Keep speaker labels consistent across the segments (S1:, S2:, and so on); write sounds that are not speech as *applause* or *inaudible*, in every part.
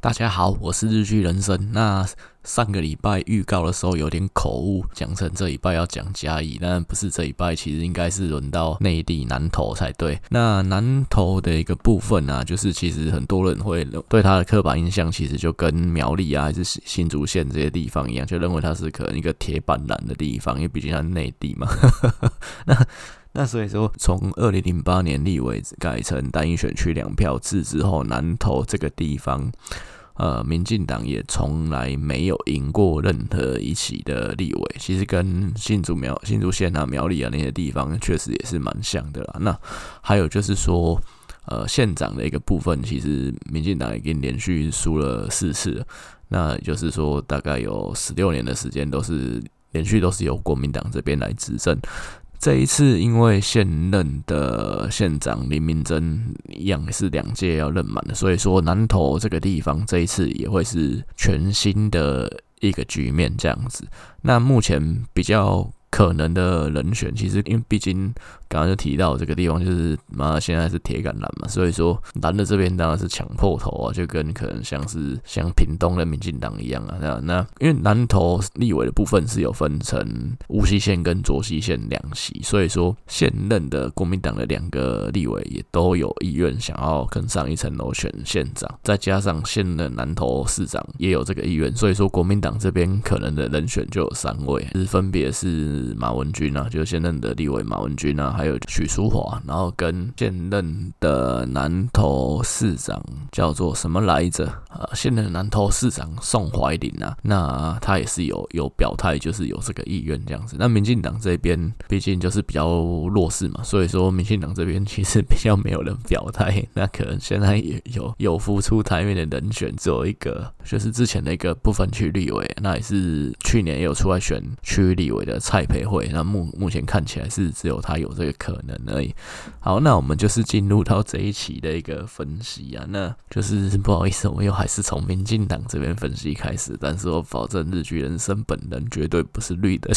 S1: 大家好，我是日剧人生。那上个礼拜预告的时候有点口误，讲成这礼拜要讲嘉义，但不是这礼拜，其实应该是轮到内地南投才对。那南投的一个部分啊，就是其实很多人会对他的刻板印象，其实就跟苗栗啊，还是新竹县这些地方一样，就认为它是可能一个铁板蓝的地方，因为毕竟它是内地嘛。那 *laughs* 那所以说，从二零零八年立委改成单一选区两票制之后，南投这个地方，呃，民进党也从来没有赢过任何一起的立委。其实跟新竹苗、新竹县啊、苗栗啊那些地方，确实也是蛮像的啦。那还有就是说，呃，县长的一个部分，其实民进党已经连续输了四次了。那也就是说，大概有十六年的时间都是连续都是由国民党这边来执政。这一次，因为现任的县长林明珍一样是两届要任满的，所以说南投这个地方这一次也会是全新的一个局面这样子。那目前比较可能的人选，其实因为毕竟。刚刚就提到这个地方，就是妈现在是铁杆蓝嘛，所以说蓝的这边当然是抢破头啊，就跟可能像是像屏东的民进党一样啊。那那因为南投立委的部分是有分成乌溪县跟卓溪县两席，所以说现任的国民党的两个立委也都有意愿想要更上一层楼选县长，再加上现任南投市长也有这个意愿，所以说国民党这边可能的人选就有三位，是分别是马文君啊，就是现任的立委马文君啊。还有许淑华，然后跟现任的南投市长叫做什么来着？呃，现任南投市长宋怀林啊，那他也是有有表态，就是有这个意愿这样子。那民进党这边毕竟就是比较弱势嘛，所以说民进党这边其实比较没有人表态。那可能现在也有有浮出台面的人选，只有一个，就是之前的一个不分区立委，那也是去年有出来选区立委的蔡培慧。那目目前看起来是只有他有这。可能而已。好，那我们就是进入到这一期的一个分析啊，那就是不好意思，我又还是从民进党这边分析开始，但是我保证日剧人生本人绝对不是绿的。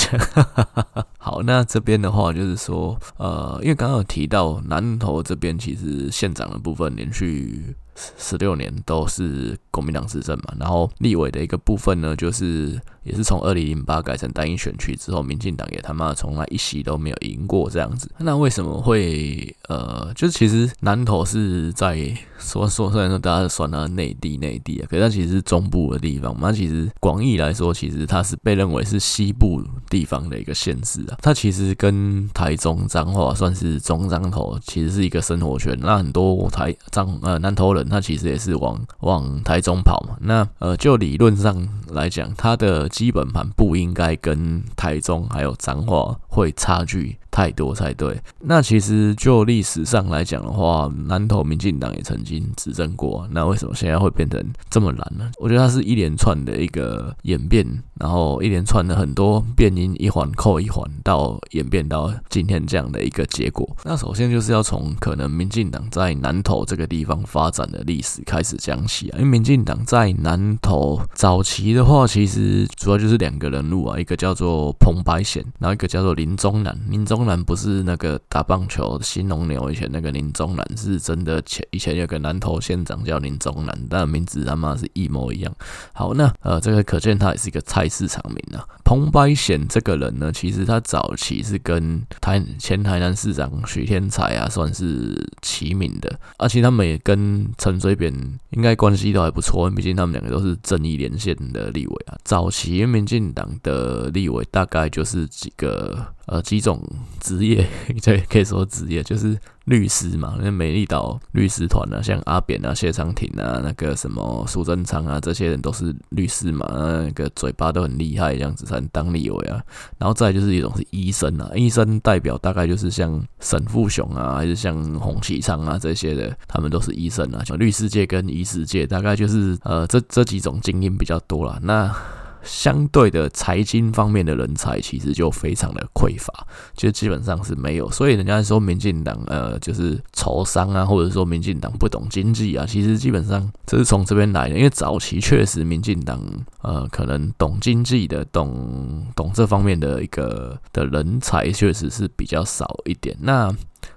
S1: *laughs* 好，那这边的话就是说，呃，因为刚刚有提到南投这边其实县长的部分连续。十六年都是国民党执政嘛，然后立委的一个部分呢，就是也是从二零零八改成单一选区之后，民进党也他妈从来一席都没有赢过这样子。那为什么会呃，就是其实南投是在说说虽然说大家算它内地内地啊，可是它其实是中部的地方嘛。那其实广义来说，其实它是被认为是西部地方的一个县市啊。它其实跟台中彰化算是中彰投，其实是一个生活圈。那很多台彰呃南投人。*laughs* 那其实也是往往台中跑嘛。那呃，就理论上来讲，它的基本盘不应该跟台中还有彰化会差距太多才对。那其实就历史上来讲的话，南投民进党也曾经执政过。那为什么现在会变成这么蓝呢？我觉得它是一连串的一个演变，然后一连串的很多变因，一环扣一环，到演变到今天这样的一个结果。那首先就是要从可能民进党在南投这个地方发展的历史开始讲起啊。因为民进党在南投早期的话，其实主要就是两个人物啊，一个叫做彭百显，然后一个叫做林宗南。林宗南不是那个打棒球新农牛以前那个林宗南，是真的前以前有个南投县长叫林宗南，但名字他妈是一模一样。好，那呃，这个可见他也是一个菜市场名啊。彭百显这个人呢，其实他早期是跟台前台南市长徐天才啊算是齐名的，而且他们也跟陈水扁应该关系都还不错，毕竟他们两个都是正义连线的立委啊。早期民进党的立委大概就是几个呃几种职业，*laughs* 对，可以说职业就是。律师嘛，那美丽岛律师团啊，像阿扁啊、谢长廷啊、那个什么苏贞昌啊，这些人都是律师嘛，那个嘴巴都很厉害，这样子才能当立委啊。然后再就是一种是医生啊，医生代表大概就是像沈富雄啊，还是像洪启昌啊这些的，他们都是医生啊。像律师界跟医师界大概就是呃这这几种精英比较多了。那相对的财经方面的人才其实就非常的匮乏，就基本上是没有，所以人家说民进党呃就是仇商啊，或者说民进党不懂经济啊，其实基本上这是从这边来的，因为早期确实民进党呃可能懂经济的，懂懂这方面的一个的人才确实是比较少一点，那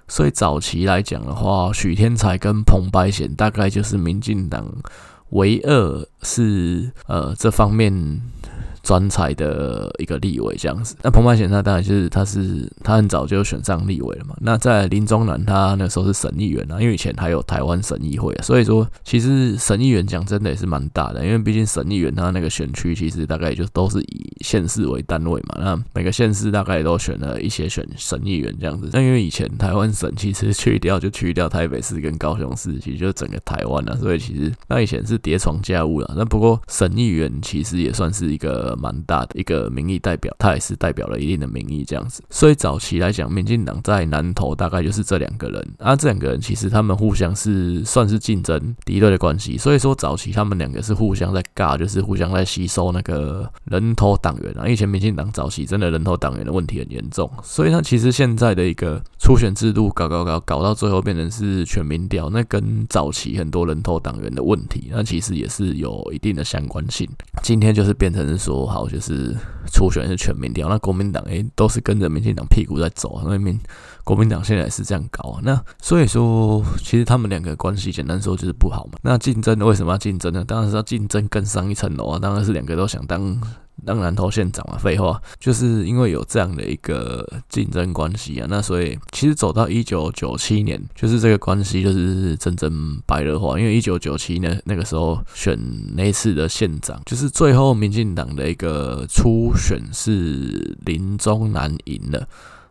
S1: 所以早期来讲的话，许天才跟彭百显大概就是民进党。唯二是呃这方面。专才的一个立委这样子，那彭百显他当然就是他是他很早就选上立委了嘛。那在林宗南他那时候是省议员啊，因为以前还有台湾省议会啊，所以说其实省议员讲真的也是蛮大的，因为毕竟省议员他那个选区其实大概就都是以县市为单位嘛。那每个县市大概都选了一些选省议员这样子。那因为以前台湾省其实去掉就去掉台北市跟高雄市，其实就整个台湾啊，所以其实那以前是叠床架屋了。那不过省议员其实也算是一个。蛮大的一个民意代表，他也是代表了一定的民意这样子。所以早期来讲，民进党在南投大概就是这两个人啊，这两个人其实他们互相是算是竞争敌对的关系。所以说早期他们两个是互相在尬，就是互相在吸收那个人头党员啊。以前民进党早期真的人头党员的问题很严重，所以他其实现在的一个初选制度搞搞搞搞到最后变成是全民调，那跟早期很多人头党员的问题，那其实也是有一定的相关性。今天就是变成是不。好，就是初选是全民调，那国民党诶、都是跟着民进党屁股在走，那民国民党现在是这样搞啊，那所以说其实他们两个关系简单说就是不好嘛。那竞争为什么要竞争呢？当然是要竞争更上一层楼啊，当然是两个都想当。当南投县长啊，废话，就是因为有这样的一个竞争关系啊，那所以其实走到一九九七年，就是这个关系就是真正白热化。因为一九九七年那个时候选那次的县长，就是最后民进党的一个初选是林宗南赢了，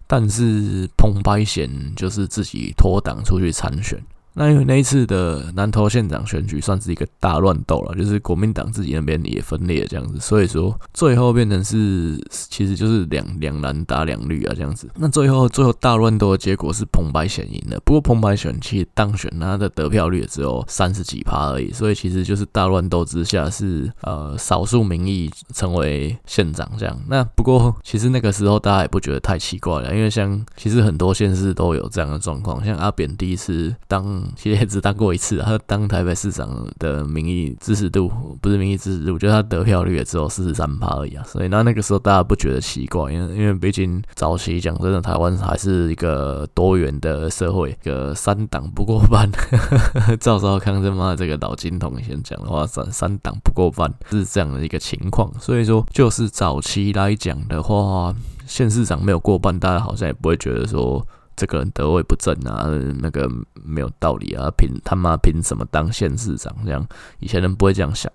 S1: 但是彭百显就是自己脱党出去参选。那因为那一次的南投县长选举算是一个大乱斗了，就是国民党自己那边也分裂这样子，所以说最后变成是其实就是两两蓝打两绿啊这样子。那最后最后大乱斗的结果是彭百选赢了，不过彭百选其实当选他的得票率也只有三十几趴而已，所以其实就是大乱斗之下是呃少数民意成为县长这样。那不过其实那个时候大家也不觉得太奇怪了，因为像其实很多县市都有这样的状况，像阿扁第一次当。其实也只当过一次，他当台北市长的民意支持度不是民意支持度，我觉得他得票率也只有四十三趴而已啊。所以那那个时候大家不觉得奇怪，因为因为毕竟早期讲真的，台湾还是一个多元的社会，一个三党不过半。*laughs* 赵少康这妈这个老金童先讲的话，三三党不过半是这样的一个情况。所以说，就是早期来讲的话，县市长没有过半，大家好像也不会觉得说。这个人得位不正啊，那个没有道理啊，凭他妈凭什么当县市长？这样以前人不会这样想。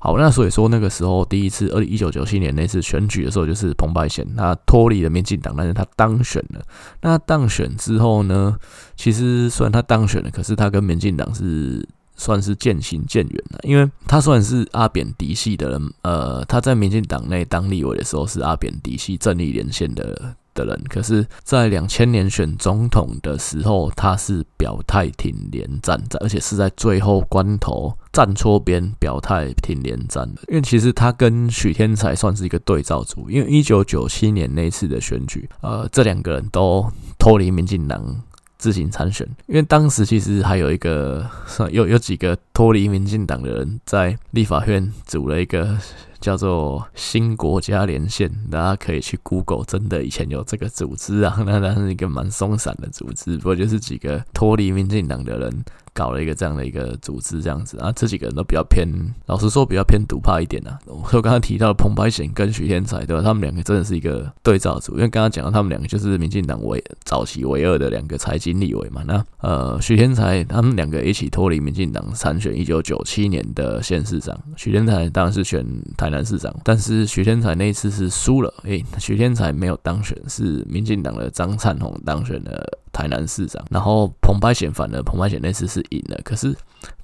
S1: 好，那所以说那个时候第一次，二一九九七年那次选举的时候，就是彭百显他脱离了民进党，但是他当选了。那当选之后呢，其实虽然他当选了，可是他跟民进党是算是渐行渐远了，因为他虽然是阿扁嫡系的人，呃，他在民进党内当立委的时候是阿扁嫡系正义连线的。的人，可是，在两千年选总统的时候，他是表态挺连战在，而且是在最后关头站错边，表态挺连战的。因为其实他跟许天才算是一个对照组，因为一九九七年那次的选举，呃，这两个人都脱离民进党自行参选，因为当时其实还有一个有有几个脱离民进党的人在立法院组了一个。叫做新国家连线，大家可以去 Google，真的以前有这个组织啊，*laughs* 那那是一个蛮松散的组织，不过就是几个脱离民进党的人。搞了一个这样的一个组织，这样子啊，这几个人都比较偏，老实说比较偏独派一点啊。我刚刚提到彭百显跟许天才，对吧？他们两个真的是一个对照组，因为刚刚讲到他们两个就是民进党为早期唯二的两个财经立委嘛。那呃，许天才他们两个一起脱离民进党参选一九九七年的县市长，许天才当然是选台台南市长，但是徐天才那一次是输了，诶，徐天才没有当选，是民进党的张灿红当选了。台南市长，然后彭百显反了彭百显那次是赢了，可是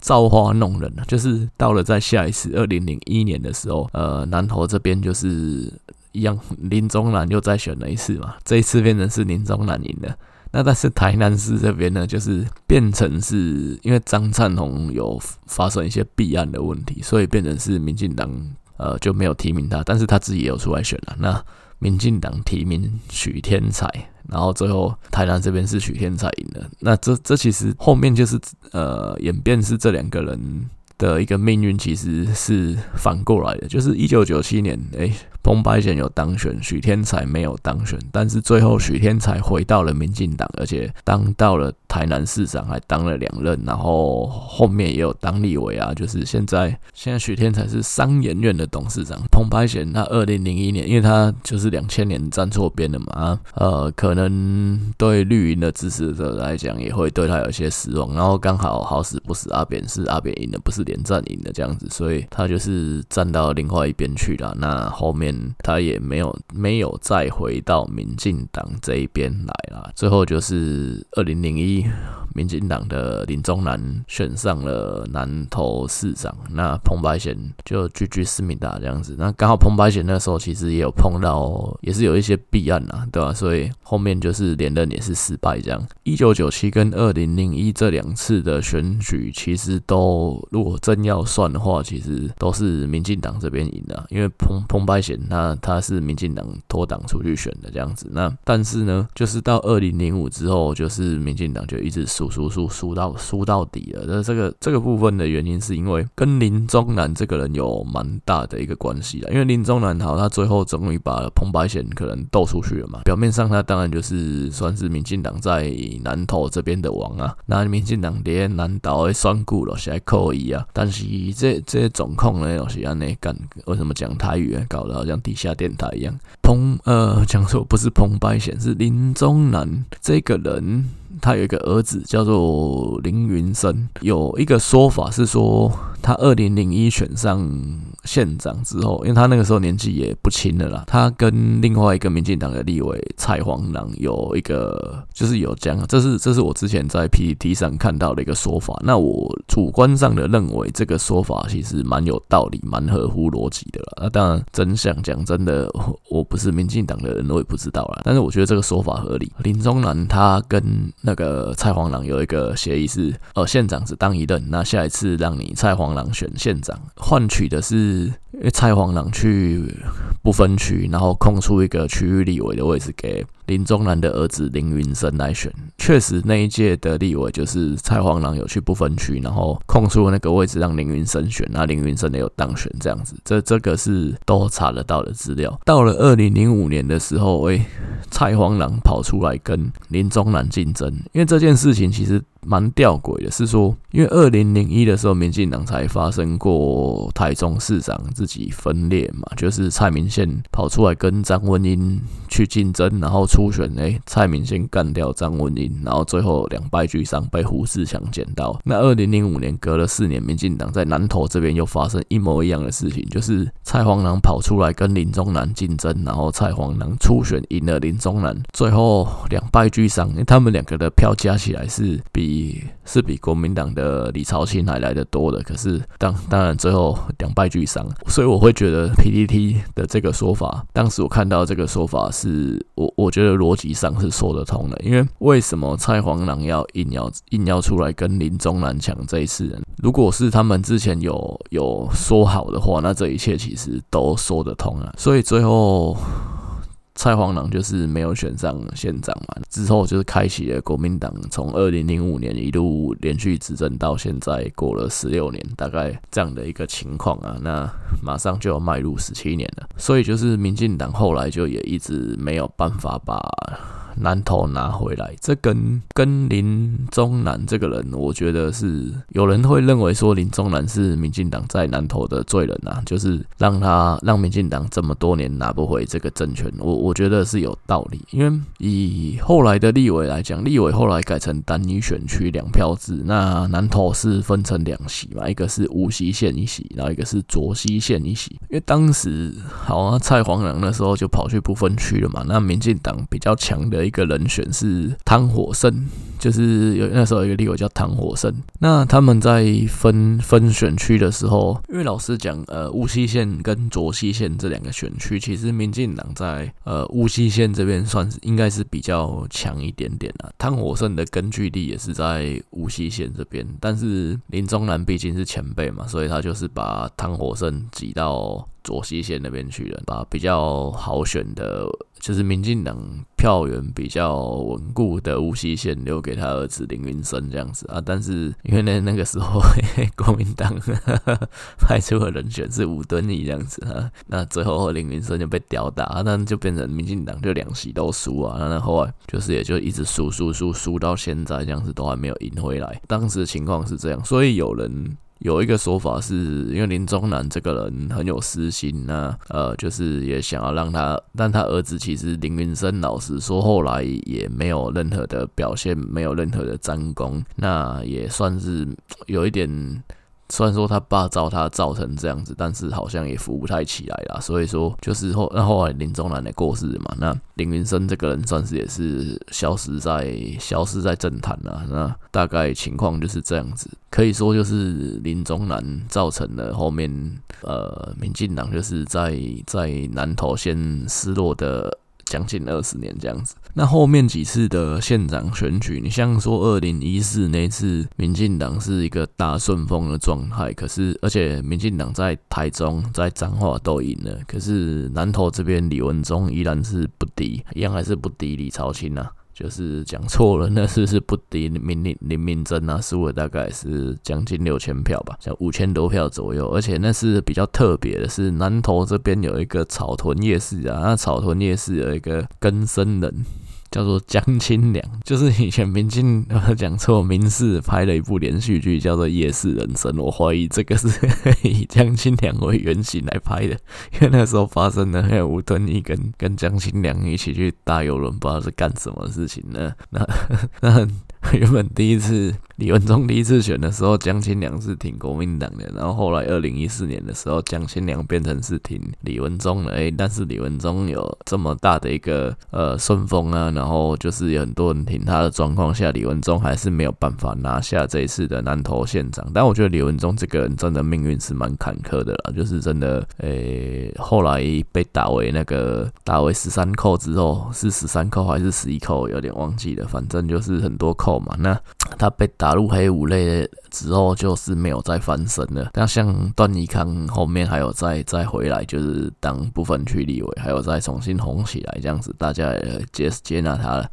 S1: 造化弄人，就是到了在下一次 *laughs* 二零零一年的时候，呃，南投这边就是一样，林宗南又再选了一次嘛，这一次变成是林宗南赢了，那但是台南市这边呢，就是变成是因为张灿红有发生一些弊案的问题，所以变成是民进党呃就没有提名他，但是他自己也有出来选了，那民进党提名许天才。然后最后台南这边是许天才赢了，那这这其实后面就是呃演变是这两个人的一个命运其实是反过来的，就是一九九七年，诶，彭百显有当选，许天财没有当选，但是最后许天财回到了民进党，而且当到了台南市长，还当了两任，然后后面也有当立委啊。就是现在，现在许天才是商研院的董事长。彭百显他二零零一年，因为他就是两千年站错边了嘛，呃，可能对绿营的支持者来讲也会对他有些失望。然后刚好好死不死，阿扁是阿扁赢的，不是连战赢的这样子，所以他就是站到另外一边去了。那后面他也没有没有再回到民进党这一边来了。最后就是二零零一。民进党的林宗南选上了南投市长，那彭百贤就居居思密达这样子。那刚好彭百贤那时候其实也有碰到，也是有一些弊案呐，对吧？所以后面就是连任也是失败这样。一九九七跟二零零一这两次的选举，其实都如果真要算的话，其实都是民进党这边赢的，因为彭彭百显他他是民进党脱党出去选的这样子。那但是呢，就是到二零零五之后，就是民进党就就一直输。输输输到输到底了，那这个这个部分的原因是因为跟林宗南这个人有蛮大的一个关系的，因为林宗南好，他最后终于把彭百贤可能斗出去了嘛。表面上他当然就是算是民进党在南投这边的王啊，那民进党连南投的选举都是还可以啊，但是这这总控呢，老是安内干，为什么讲台语搞得好像地下电台一样？彭呃，讲说不是彭百贤，是林宗南这个人。他有一个儿子叫做凌云生，有一个说法是说，他二零零一选上县长之后，因为他那个时候年纪也不轻了啦，他跟另外一个民进党的立委蔡黄朗有一个，就是有讲，这是这是我之前在 PTT 上看到的一个说法。那我主观上的认为，这个说法其实蛮有道理，蛮合乎逻辑的啦。那当然，真相讲真的，我不是民进党的人，我也不知道啦。但是我觉得这个说法合理。林宗南他跟那个蔡黄朗有一个协议是，呃，县长只当一任，那下一次让你蔡黄狼选县长，换取的是。蔡黄狼去不分区，然后空出一个区域立委的位置给林宗南的儿子林云生来选。确实那一届的立委就是蔡黄朗有去不分区，然后空出那个位置让林云生选，那林云生也有当选这样子。这这个是都查得到的资料。到了二零零五年的时候，诶，蔡黄朗跑出来跟林宗南竞争，因为这件事情其实。蛮吊诡的，是说，因为二零零一的时候，民进党才发生过台中市长自己分裂嘛，就是蔡明宪跑出来跟张文英去竞争，然后初选，哎，蔡明先干掉张文英，然后最后两败俱伤，被胡志强捡到。那二零零五年隔了四年，民进党在南投这边又发生一模一样的事情，就是蔡黄南跑出来跟林宗南竞争，然后蔡黄南初选赢了林宗南，最后两败俱伤，因为他们两个的票加起来是比。是比国民党的李朝清还来得多的，可是当当然最后两败俱伤，所以我会觉得 P D T 的这个说法，当时我看到这个说法是我我觉得逻辑上是说得通的，因为为什么蔡黄朗要硬要硬要出来跟林宗南抢这一次呢？如果是他们之前有有说好的话，那这一切其实都说得通啊，所以最后。蔡黄朗就是没有选上县长嘛，之后就是开启了国民党从二零零五年一路连续执政到现在，过了十六年，大概这样的一个情况啊，那马上就要迈入十七年了，所以就是民进党后来就也一直没有办法把。南投拿回来，这跟跟林宗南这个人，我觉得是有人会认为说林宗南是民进党在南投的罪人啊，就是让他让民进党这么多年拿不回这个政权，我我觉得是有道理，因为以后来的立委来讲，立委后来改成单一选区两票制，那南投是分成两席嘛，一个是无锡县一席，然后一个是卓溪县一席，因为当时好啊，蔡黄良那时候就跑去不分区了嘛，那民进党比较强的。一个人选是汤火胜，就是有那时候有一个立委叫汤火胜。那他们在分分选区的时候，因为老师讲，呃，乌溪县跟卓溪县这两个选区，其实民进党在呃呃，无锡县这边算是应该是比较强一点点的。汤火胜的根据地也是在无锡县这边，但是林宗南毕竟是前辈嘛，所以他就是把汤火胜挤到左西县那边去了，把比较好选的。就是民进党票源比较稳固的无锡县留给他儿子林云生这样子啊，但是因为那那个时候 *laughs* 国民党 *laughs* 派出的人选是吴敦义这样子啊，那最后林云生就被吊打，那就变成民进党就两席都输啊，那后来就是也就一直输输输输到现在这样子都还没有赢回来，当时的情况是这样，所以有人。有一个说法是，因为林宗男这个人很有私心，那呃，就是也想要让他，但他儿子其实林云生老实说，后来也没有任何的表现，没有任何的战功，那也算是有一点。虽然说他爸造他造成这样子，但是好像也扶不太起来啦。所以说，就是后那后来林宗南的过世嘛，那林云生这个人算是也是消失在消失在政坛了。那大概情况就是这样子，可以说就是林宗南造成了后面呃民进党就是在在南投县失落的。将近二十年这样子，那后面几次的县长选举，你像说二零一四那次，民进党是一个大顺风的状态，可是而且民进党在台中、在彰化都赢了，可是南投这边李文忠依然是不敌，一样还是不敌李朝清啊。就是讲错了，那是是不敌林林林明溱啊，输了大概是将近六千票吧，像五千多票左右。而且那是比较特别的是，南投这边有一个草屯夜市啊，那草屯夜市有一个更生人。叫做江青良，*laughs* 就是以前民进讲错，民视拍了一部连续剧，叫做《夜市人生》。我怀疑这个是 *laughs* 以江青良为原型来拍的，因为那时候发生的还有吴敦义跟跟江青良一起去搭游轮，不知道是干什么事情呢？那 *laughs* 那原本第一次。李文忠第一次选的时候，江青良是挺国民党的，然后后来二零一四年的时候，江青良变成是挺李文忠了。哎，但是李文忠有这么大的一个呃顺风啊，然后就是有很多人挺他的状况下，李文忠还是没有办法拿下这一次的南投县长。但我觉得李文忠这个人真的命运是蛮坎坷的啦，就是真的，诶，后来被打为那个打为十三扣之后，是十三扣还是十一扣，有点忘记了，反正就是很多扣嘛。那他被打。打入黑五类之后，就是没有再翻身了。那像段宜康后面还有再再回来，就是当部分区立委，还有再重新红起来这样子，大家也接接纳他了。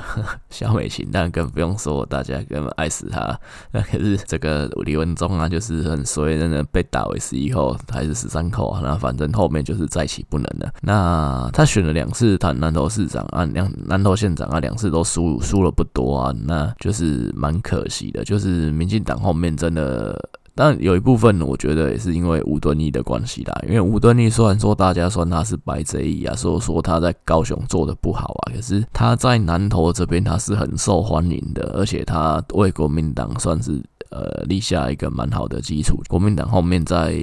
S1: *laughs* 小美琴，但更不用说，大家根本爱死他。那可是这个李文忠啊，就是很衰，真的被打为十一后还是十三扣啊？那反正后面就是再起不能了。那他选了两次谈南投市长啊，两南投县长啊，两次都输输了不多啊，那就是蛮可惜。的，就是民进党后面真的，但有一部分我觉得也是因为吴敦义的关系啦。因为吴敦义虽然说大家说他是白贼啊，说说他在高雄做的不好啊，可是他在南投这边他是很受欢迎的，而且他为国民党算是。呃，立下一个蛮好的基础。国民党后面在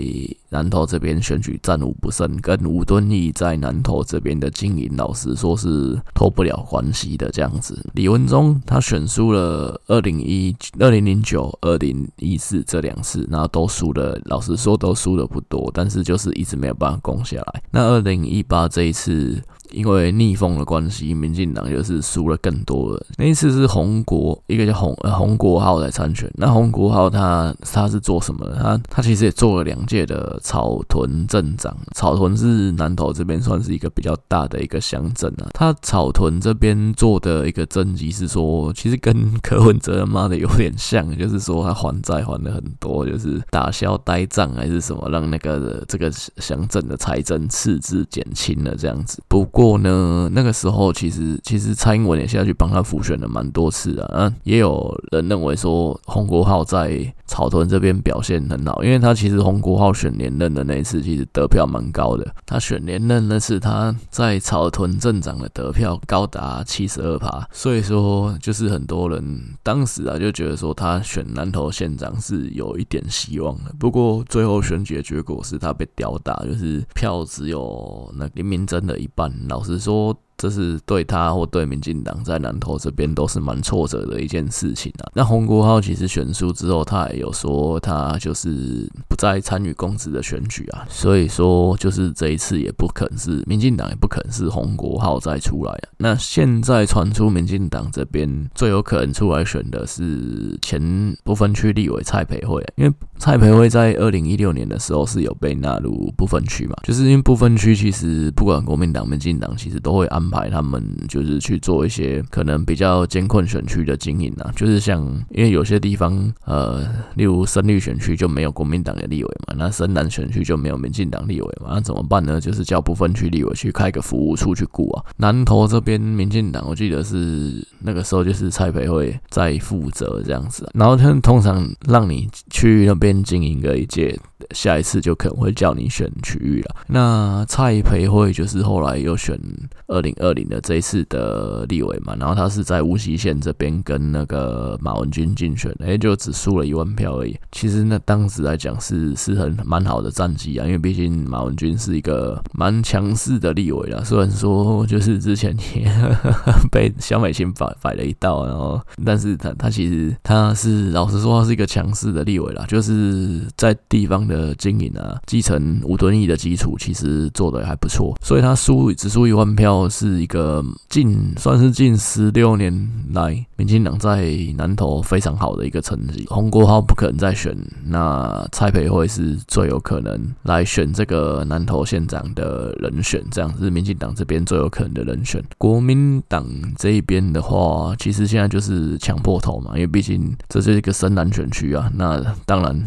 S1: 南投这边选举战无不胜，跟吴敦义在南投这边的经营，老实说是脱不了关系的这样子。李文忠他选输了二零一二零零九、二零一四这两次，然后都输了，老实说都输的不多，但是就是一直没有办法攻下来。那二零一八这一次。因为逆风的关系，民进党就是输了更多了。那一次是洪国，一个叫洪呃洪国浩来参选。那洪国浩他他是做什么的？他他其实也做了两届的草屯镇长。草屯是南投这边算是一个比较大的一个乡镇啊。他草屯这边做的一个政绩是说，其实跟柯文哲妈的有点像，就是说他还债还了很多，就是打消呆账还是什么，让那个这个乡镇的财政赤字减轻了这样子。不过。过呢，那个时候其实其实蔡英文也下去帮他复选了蛮多次啊，嗯，也有人认为说洪国浩在草屯这边表现很好，因为他其实洪国浩选连任的那一次其实得票蛮高的，他选连任那次他在草屯镇长的得票高达七十二趴，所以说就是很多人当时啊就觉得说他选南投县长是有一点希望的，不过最后选举的结果是他被吊打，就是票只有那林明真的一半。老实说。这是对他或对民进党在南投这边都是蛮挫折的一件事情啊。那洪国浩其实选输之后，他也有说他就是不再参与公职的选举啊，所以说就是这一次也不可能是民进党也不可能是洪国浩再出来啊。那现在传出民进党这边最有可能出来选的是前不分区立委蔡培慧，因为蔡培慧在二零一六年的时候是有被纳入不分区嘛，就是因为不分区其实不管国民党、民进党其实都会安。排他们就是去做一些可能比较艰困选区的经营啊，就是像因为有些地方呃，例如深绿选区就没有国民党的立委嘛，那深蓝选区就没有民进党立委嘛，那怎么办呢？就是叫不分区立委去开个服务处去顾啊。南投这边民进党我记得是那个时候就是蔡培慧在负责这样子，然后他们通常让你去那边经营个一届。下一次就可能会叫你选区域了。那蔡培慧就是后来又选二零二零的这一次的立委嘛，然后他是在无锡县这边跟那个马文君竞选，哎，就只输了一万票而已。其实那当时来讲是是很蛮好的战绩啊，因为毕竟马文君是一个蛮强势的立委啦。虽然说就是之前也 *laughs* 被小美琴摆摆了一道，然后但是他他其实他是老实说他是一个强势的立委啦，就是在地方的。经营啊，继承吴敦义的基础，其实做的还不错，所以他输只输一万票，是一个近算是近十六年来民进党在南投非常好的一个成绩。洪国浩不可能再选，那蔡培慧是最有可能来选这个南投县长的人选，这样是民进党这边最有可能的人选。国民党这一边的话，其实现在就是抢破头嘛，因为毕竟这是一个深蓝选区啊，那当然。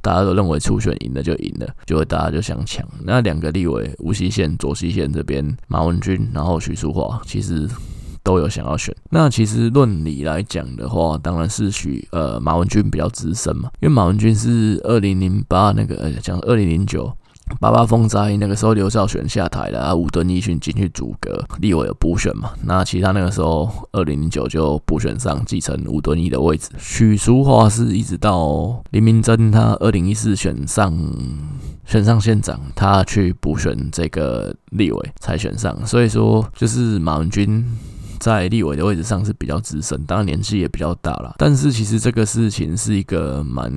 S1: 大家都认为初选赢了就赢了，就会大家就想抢。那两个立委，无锡县、左溪县这边，马文君，然后徐淑华，其实都有想要选。那其实论理来讲的话，当然是许呃马文君比较资深嘛，因为马文君是二零零八那个呃讲二零零九。八八风灾那个时候，刘兆玄下台了，啊，吴敦义进去组阁，立委有补选嘛？那其他那个时候，二零零九就补选上继承吴敦义的位置。许淑华是一直到林明溱他二零一四选上选上县长，他去补选这个立委才选上，所以说就是马文君。在立委的位置上是比较资深，当然年纪也比较大了。但是其实这个事情是一个蛮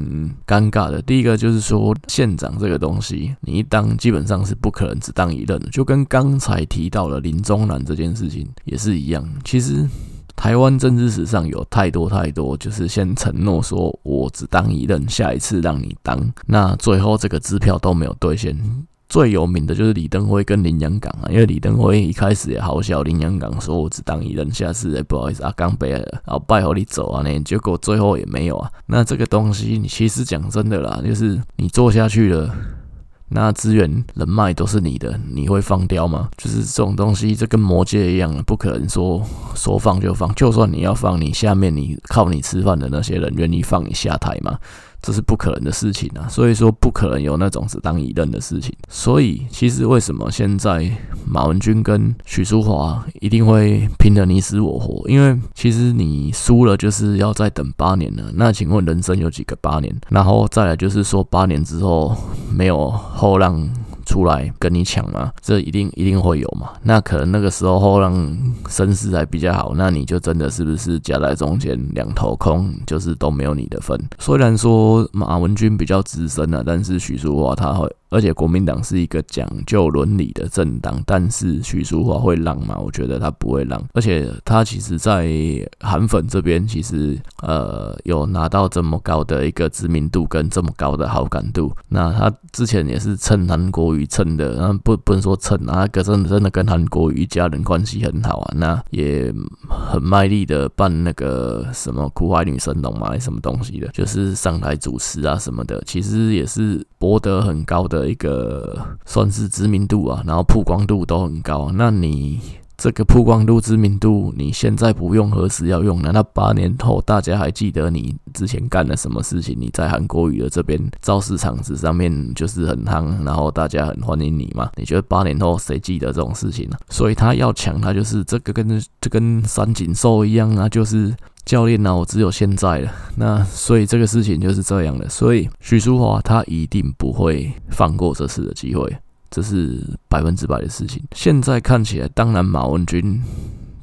S1: 尴尬的。第一个就是说，县长这个东西，你一当基本上是不可能只当一任的，就跟刚才提到的林宗南这件事情也是一样。其实台湾政治史上有太多太多，就是先承诺说我只当一任，下一次让你当，那最后这个支票都没有兑现。最有名的就是李登辉跟林洋港啊，因为李登辉一开始也好笑，林洋港说我只当一人，下次也不好意思，啊刚背了，然后拜托你走啊，那结果最后也没有啊。那这个东西，你其实讲真的啦，就是你做下去了，那资源人脉都是你的，你会放掉吗？就是这种东西，这跟魔戒一样，不可能说说放就放，就算你要放，你下面你靠你吃饭的那些人愿意放你下台吗？这是不可能的事情啊，所以说不可能有那种只当一任的事情。所以其实为什么现在马文君跟许淑华一定会拼得你死我活？因为其实你输了就是要再等八年了。那请问人生有几个八年？然后再来就是说八年之后没有后浪。出来跟你抢吗？这一定一定会有嘛？那可能那个时候后浪声势还比较好，那你就真的是不是夹在中间两头空，就是都没有你的份。虽然说马文君比较资深了，但是许淑华他会。而且国民党是一个讲究伦理的政党，但是许淑华会让吗？我觉得他不会让。而且他其实，在韩粉这边，其实呃有拿到这么高的一个知名度跟这么高的好感度。那他之前也是蹭韩国瑜蹭的，然后不不能说蹭啊，他真真的跟韩国瑜家人关系很好啊。那也很卖力的办那个什么苦海女神龙嘛，什么东西的，就是上台主持啊什么的，其实也是博得很高的。的一个算是知名度啊，然后曝光度都很高。那你这个曝光度、知名度，你现在不用，何时要用呢？那八年后大家还记得你之前干了什么事情？你在韩国语的这边造势场子上面就是很夯，然后大家很欢迎你嘛？你觉得八年后谁记得这种事情呢？所以他要抢，他就是这个跟这跟三井寿一样啊，就是。教练呢、啊？我只有现在了。那所以这个事情就是这样的。所以许淑华她一定不会放过这次的机会，这是百分之百的事情。现在看起来，当然马文君。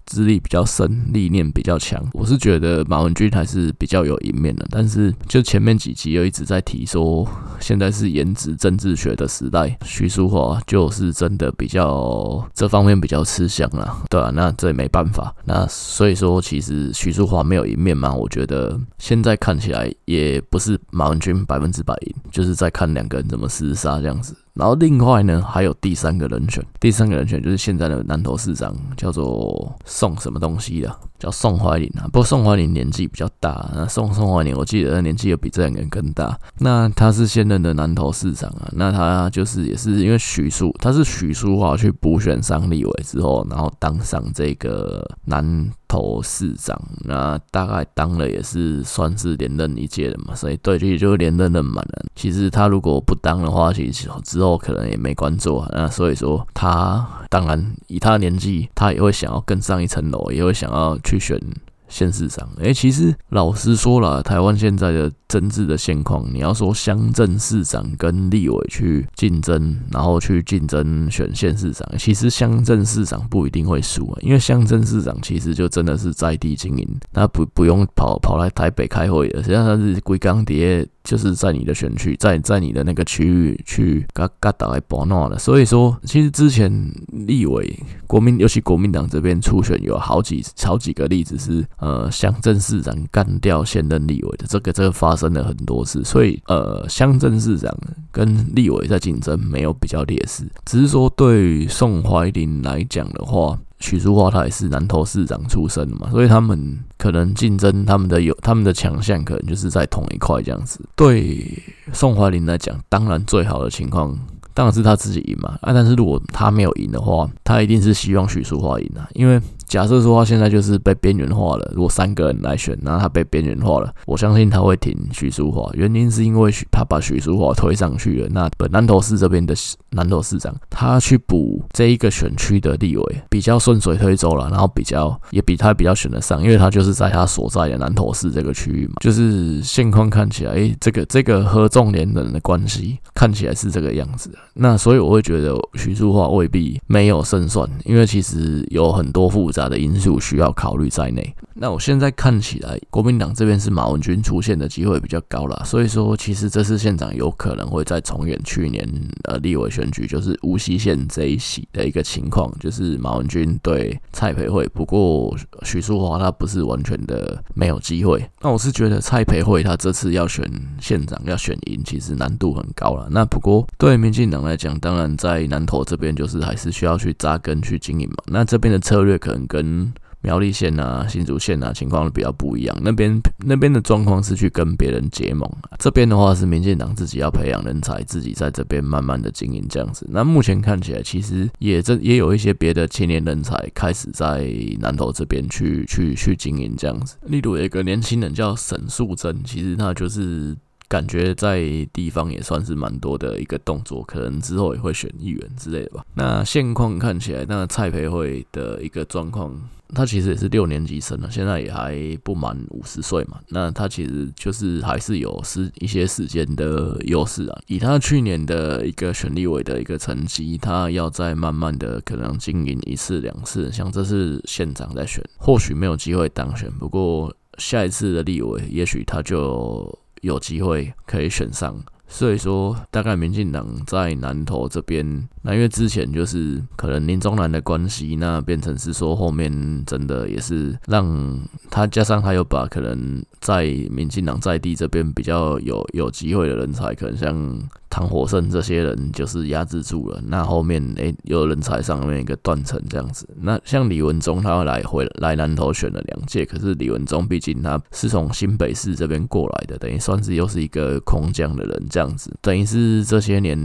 S1: 资历比较深，历练比较强。我是觉得马文君还是比较有赢面的，但是就前面几集又一直在提说，现在是颜值政治学的时代，徐淑华就是真的比较这方面比较吃香了，对啊，那这也没办法。那所以说，其实徐淑华没有赢面嘛？我觉得现在看起来也不是马文君百分之百赢，就是在看两个人怎么厮杀这样子。然后另外呢，还有第三个人选，第三个人选就是现在的南投市长，叫做宋什么东西的，叫宋怀林啊。不过宋怀林年纪比较大，那宋宋怀林我记得年纪又比这两个人更大。那他是现任的南投市长啊，那他就是也是因为许淑，他是许淑华去补选上立委之后，然后当上这个南头市长，那大概当了也是算是连任一届了嘛，所以对，其实就连任任满了。其实他如果不当的话，其实之后可能也没关注啊。那所以说，他当然以他的年纪，他也会想要更上一层楼，也会想要去选。县市长，诶、欸，其实老实说了，台湾现在的政治的现况，你要说乡镇市长跟立委去竞争，然后去竞争选县市长，其实乡镇市长不一定会输啊，因为乡镇市长其实就真的是在地经营，他不不用跑跑来台北开会的，实际上他是归钢铁。就是在你的选区，在在你的那个区域去嘎嘎打来博闹的，所以说其实之前立委国民，尤其国民党这边初选有好几好几个例子是呃乡镇市长干掉现任立委的，这个这个发生了很多次，所以呃乡镇市长跟立委在竞争没有比较劣势，只是说对宋怀林来讲的话。许淑华他也是南投市长出身嘛，所以他们可能竞争他们的有他们的强项，可能就是在同一块这样子。对宋怀林来讲，当然最好的情况。当然是他自己赢嘛啊！但是如果他没有赢的话，他一定是希望许淑华赢啊。因为假设说他现在就是被边缘化了，如果三个人来选，然后他被边缘化了，我相信他会挺许淑华。原因是因为他把许淑华推上去了。那本南投市这边的南投市长，他去补这一个选区的立委，比较顺水推舟了，然后比较也比他比较选得上，因为他就是在他所在的南投市这个区域嘛。就是现况看起来，哎、这个这个合纵连横的关系看起来是这个样子。那所以我会觉得许淑华未必没有胜算，因为其实有很多副杂的因素需要考虑在内。那我现在看起来，国民党这边是马文君出现的机会比较高啦，所以说其实这次县长有可能会再重演去年呃立委选举，就是乌溪县这一席的一个情况，就是马文君对蔡培慧。不过许淑华他不是完全的没有机会。那我是觉得蔡培慧他这次要选县长要选赢，其实难度很高了。那不过对民进党来讲，当然在南投这边就是还是需要去扎根去经营嘛。那这边的策略可能跟苗栗县啊、新竹县啊情况比较不一样。那边那边的状况是去跟别人结盟，这边的话是民进党自己要培养人才，自己在这边慢慢的经营这样子。那目前看起来，其实也这也有一些别的青年人才开始在南投这边去去去经营这样子。例如有一个年轻人叫沈素贞，其实他就是。感觉在地方也算是蛮多的一个动作，可能之后也会选议员之类的吧。那现况看起来，那蔡培慧的一个状况，他其实也是六年级生了，现在也还不满五十岁嘛。那他其实就是还是有时一些时间的优势啊。以他去年的一个选立委的一个成绩，他要再慢慢的可能经营一次两次，像这次县长在选，或许没有机会当选，不过下一次的立委，也许他就。有机会可以选上，所以说大概民进党在南投这边，那因为之前就是可能林宗南的关系，那变成是说后面真的也是让他加上他又把可能在民进党在地这边比较有有机会的人才，可能像。唐火胜这些人就是压制住了，那后面诶、有人才上面一个断层这样子。那像李文忠，他要来回来南投选了两届，可是李文忠毕竟他是从新北市这边过来的，等于算是又是一个空降的人这样样子。等于是这些年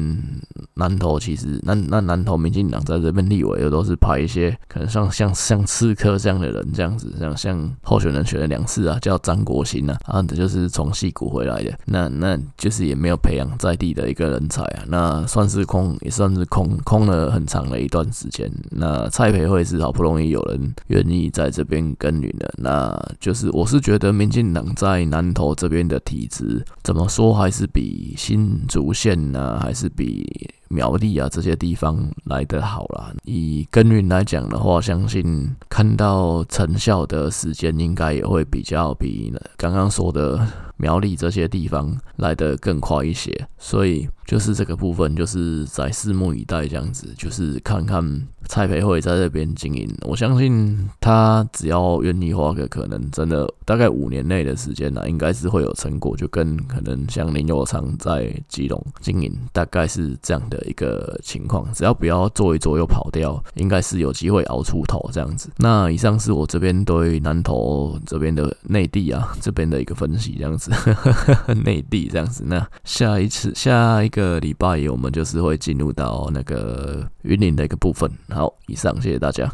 S1: 南投其实那那南投民进党在这边立委又都是派一些可能像像像刺客这样的人这样子，像像候选人选了两次啊，叫张国兴啊，啊这就是从矽谷回来的，那那就是也没有培养在地的一个。人才啊，那算是空，也算是空空了很长的一段时间。那蔡培慧是好不容易有人愿意在这边耕耘的，那就是我是觉得民进党在南投这边的体质，怎么说还是比新主线呢，还是比苗栗啊这些地方来的好啦。以耕耘来讲的话，相信看到成效的时间应该也会比较比刚刚说的苗栗这些地方来得更快一些，所以。就是这个部分，就是在拭目以待这样子，就是看看蔡培慧在这边经营。我相信他只要愿意花个可能真的大概五年内的时间呢，应该是会有成果，就跟可能像林有昌在基隆经营，大概是这样的一个情况。只要不要做一做又跑掉，应该是有机会熬出头这样子。那以上是我这边对南投这边的内地啊 *laughs* 这边的一个分析，这样子，内地这样子。那下一次下一个礼拜我们就是会进入到那个云林的一个部分。好，以上谢谢大家。